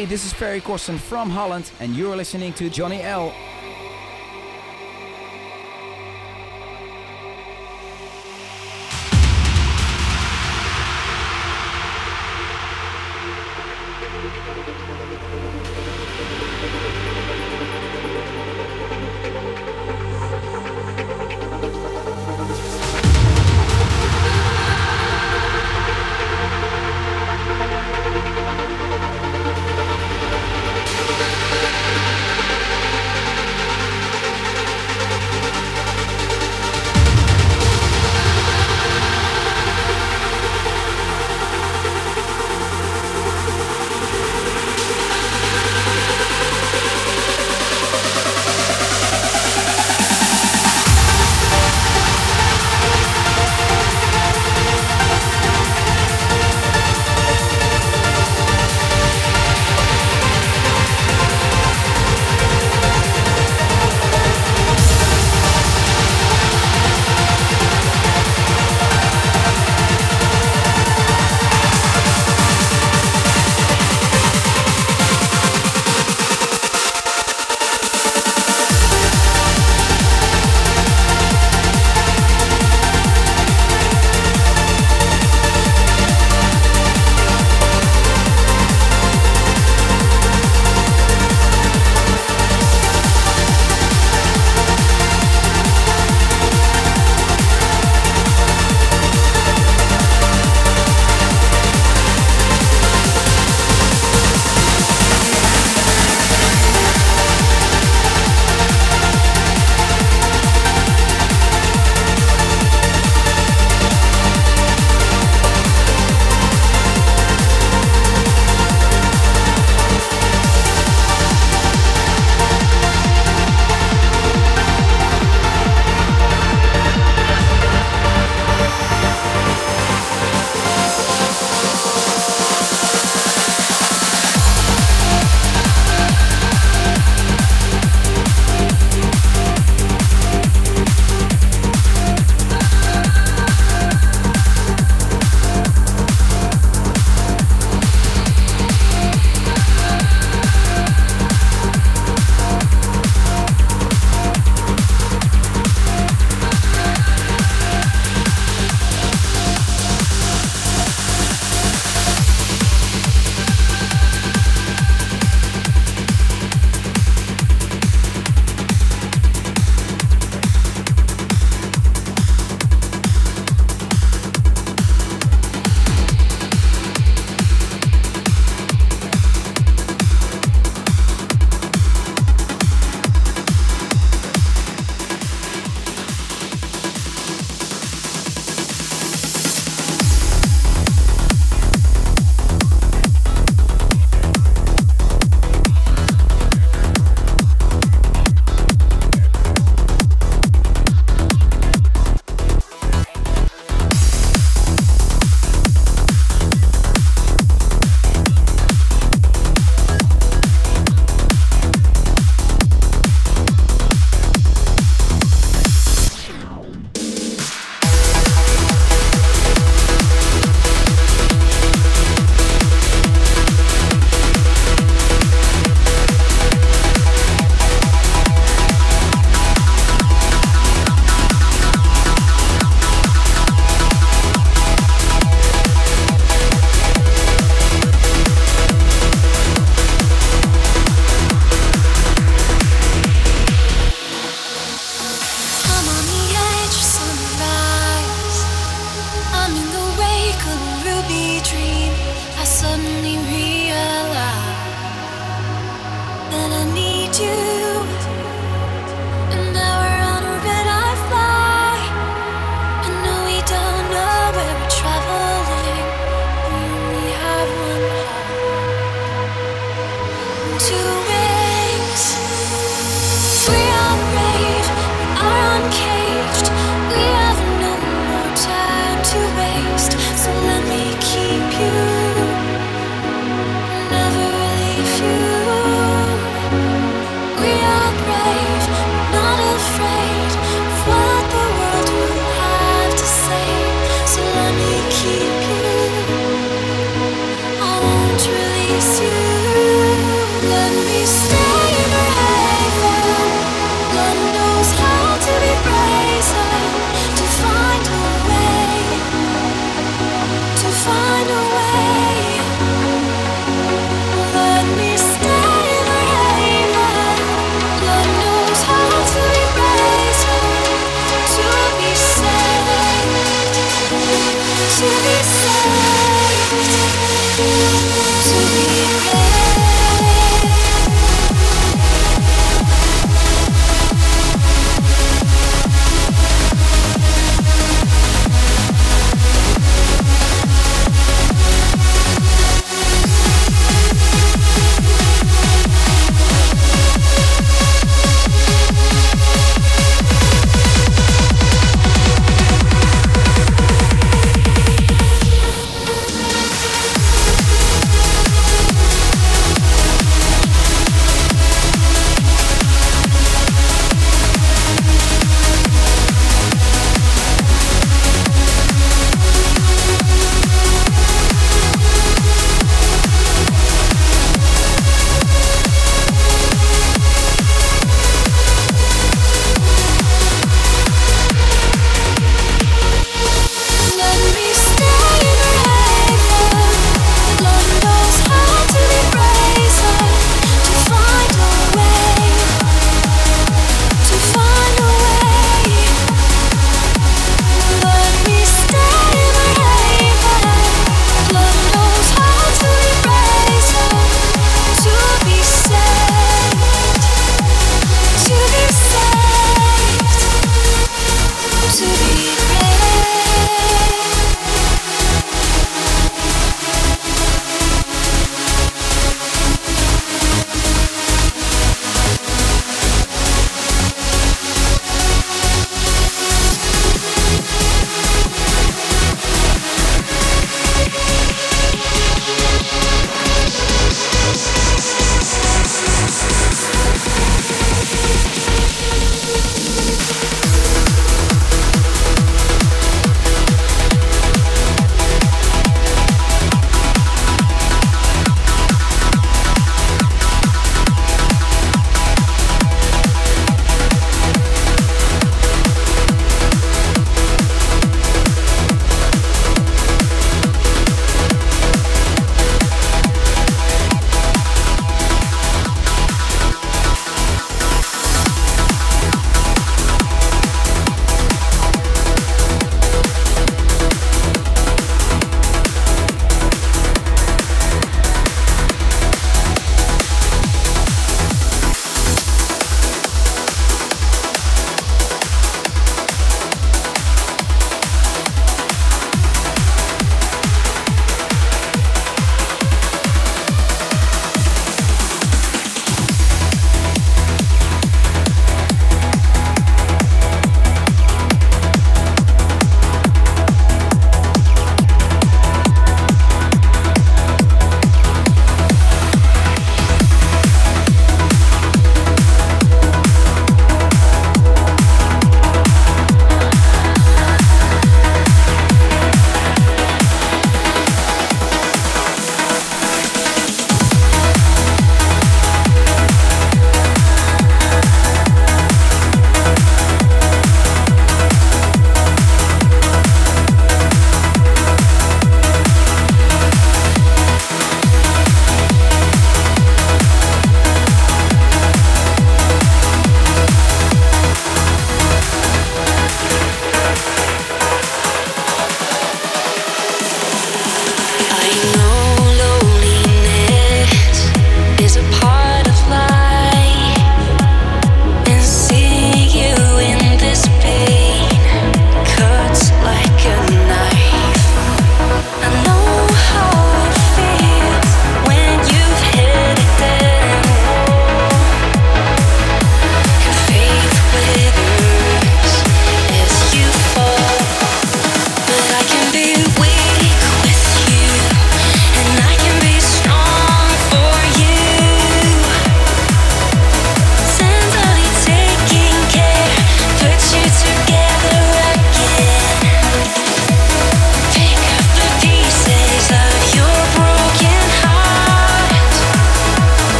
Hey, this is Ferry Corsten from Holland, and you're listening to Johnny L.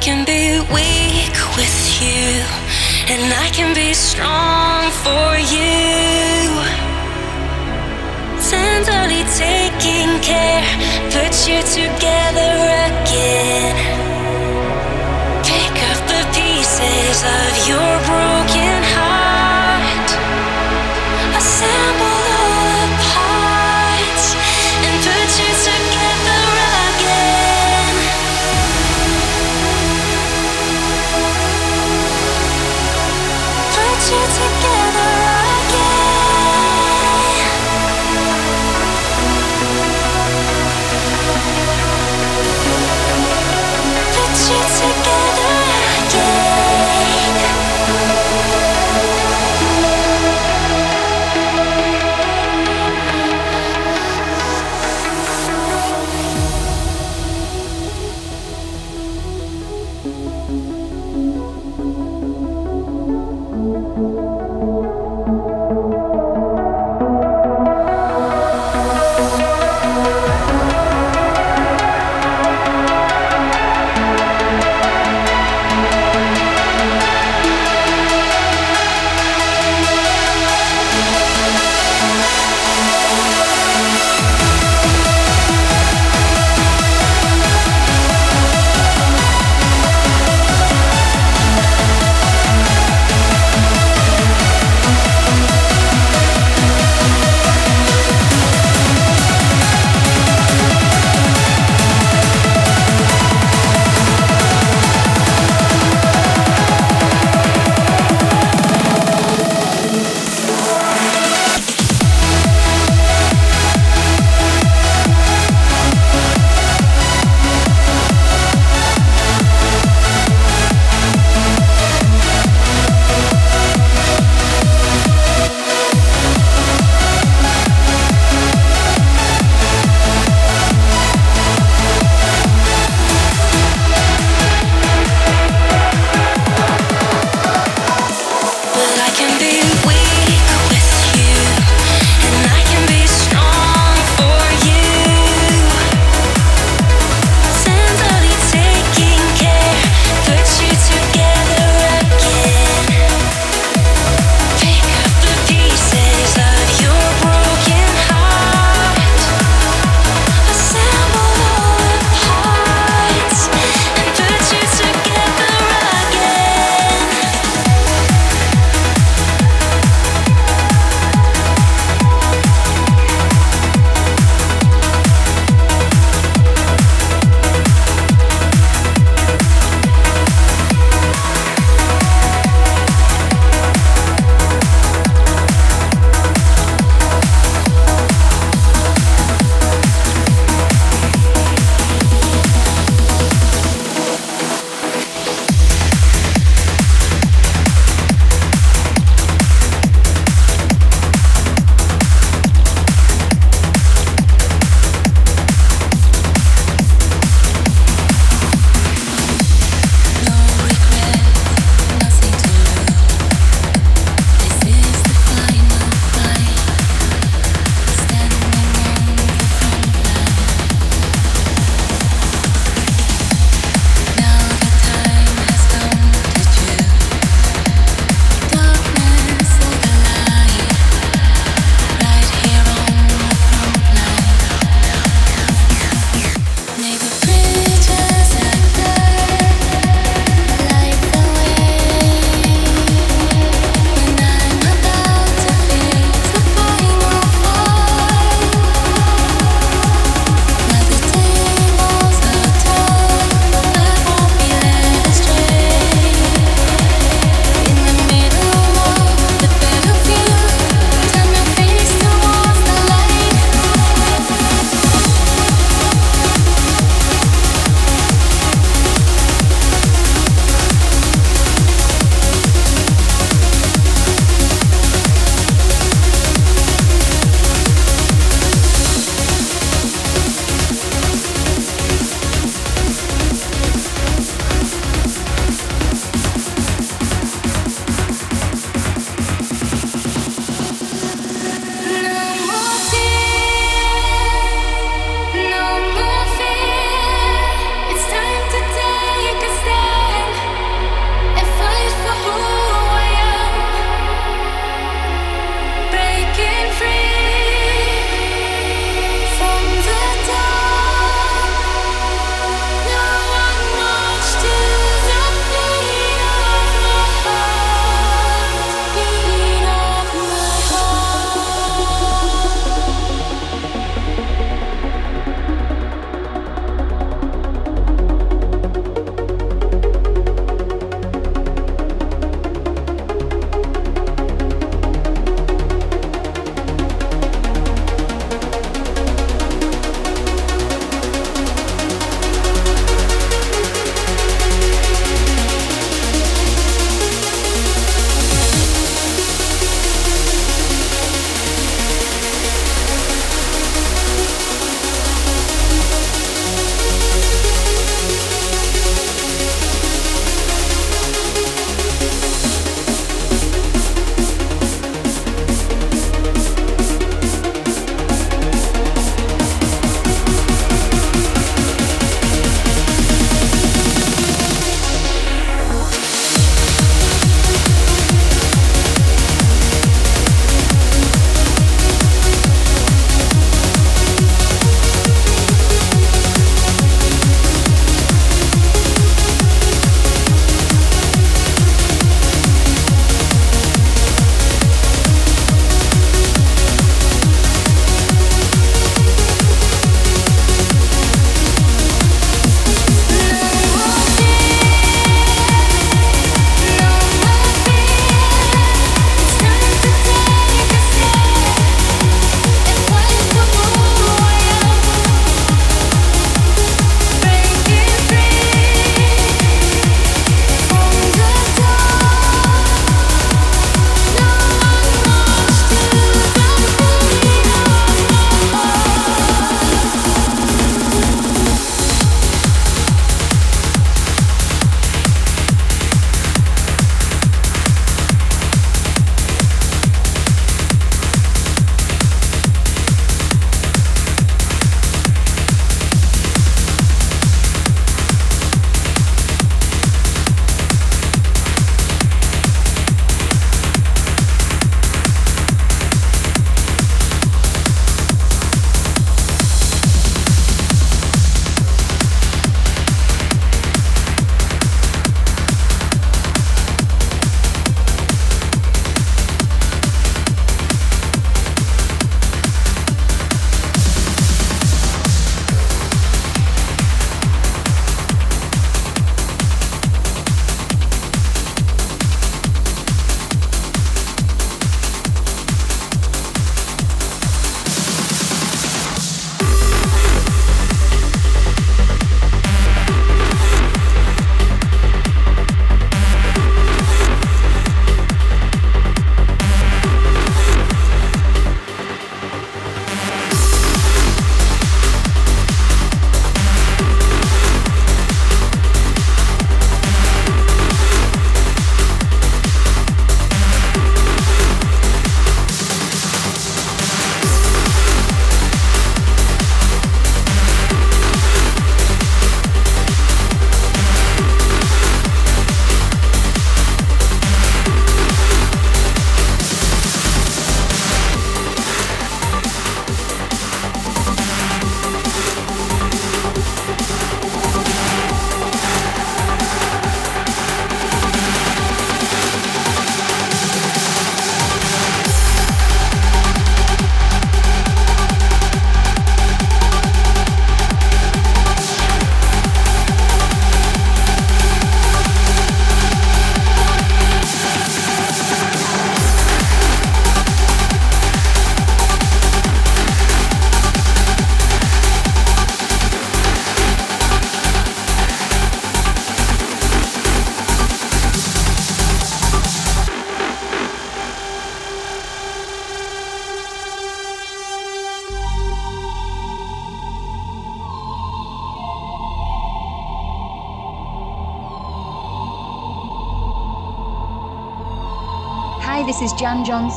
can be weak with you, and I can be strong for you. Tenderly taking care, put you together again.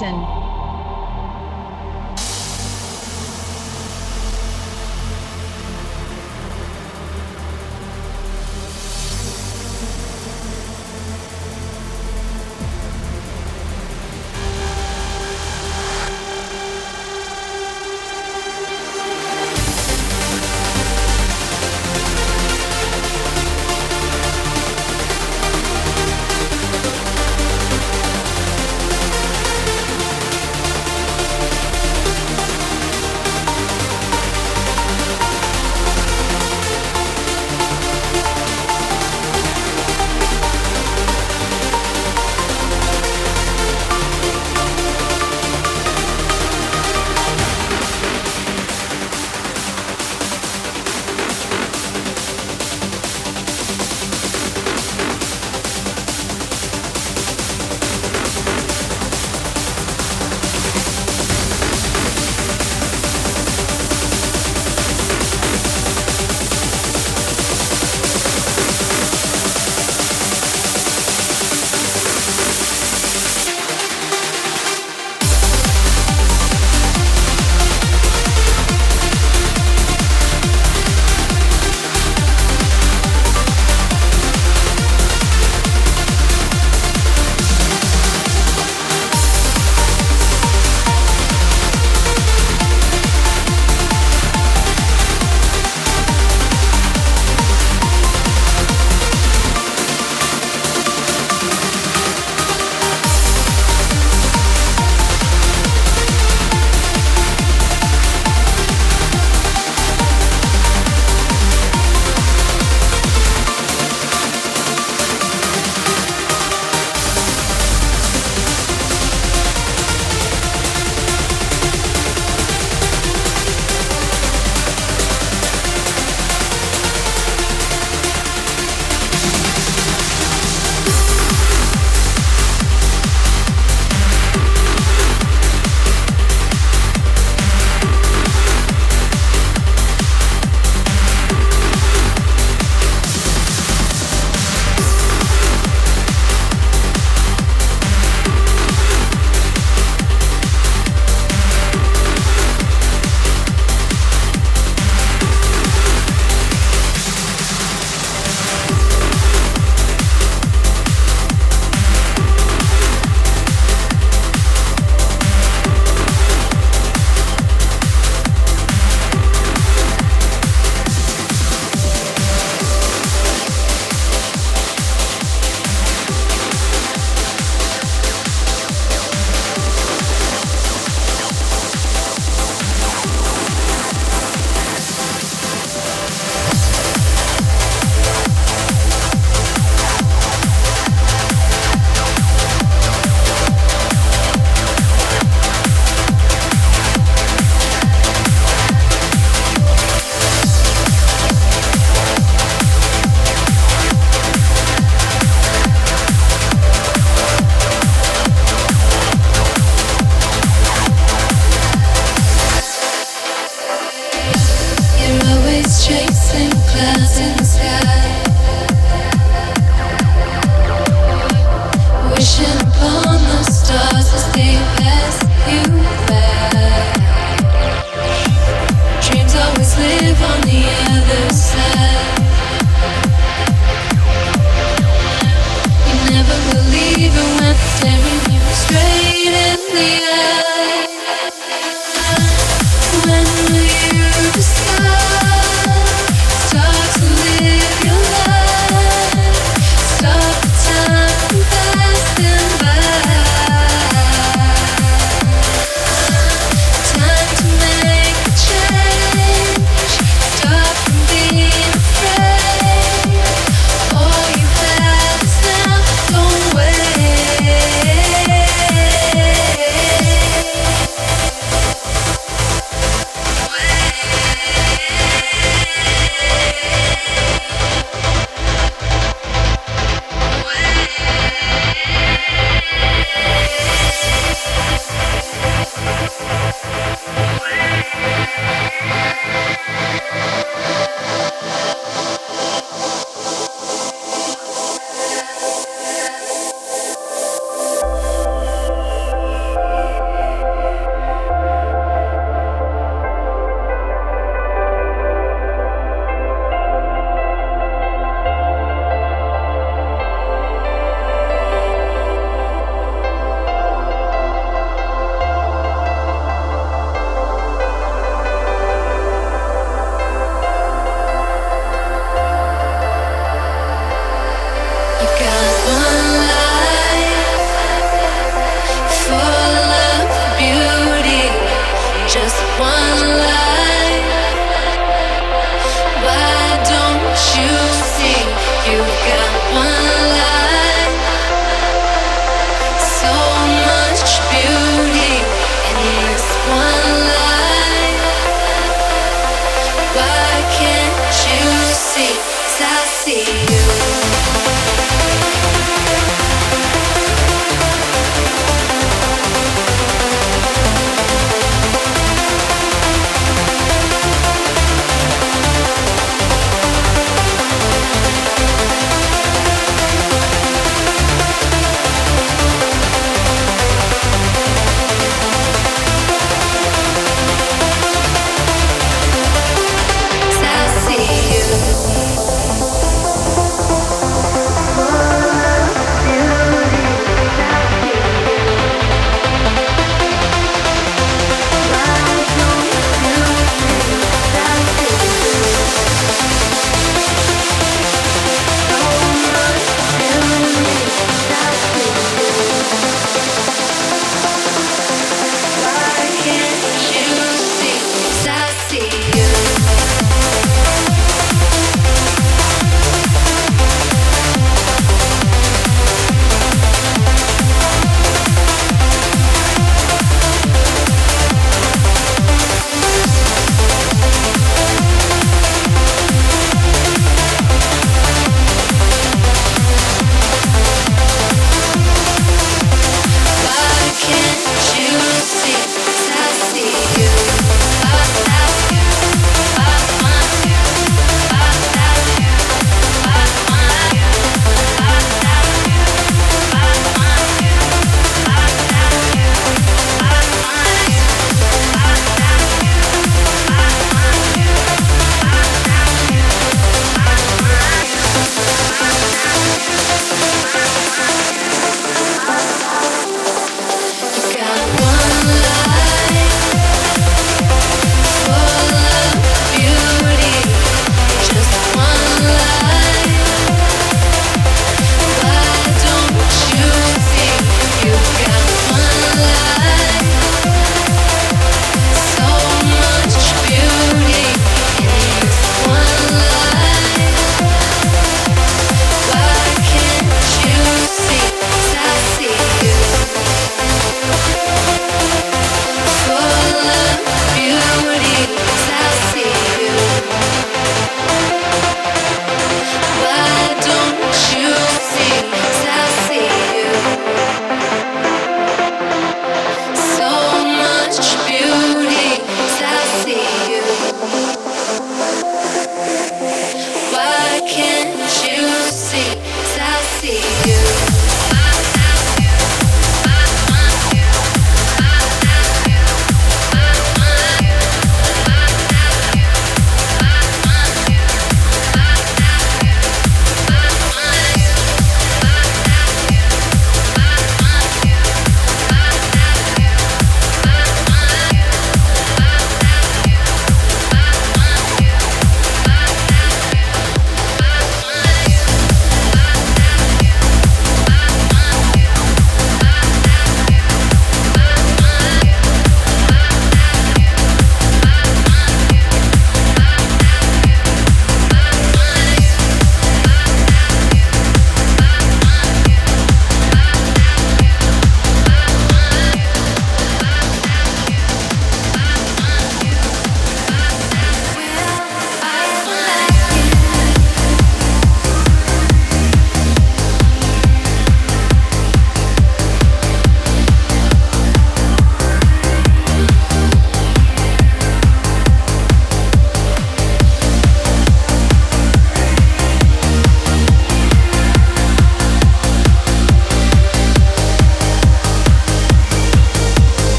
Jan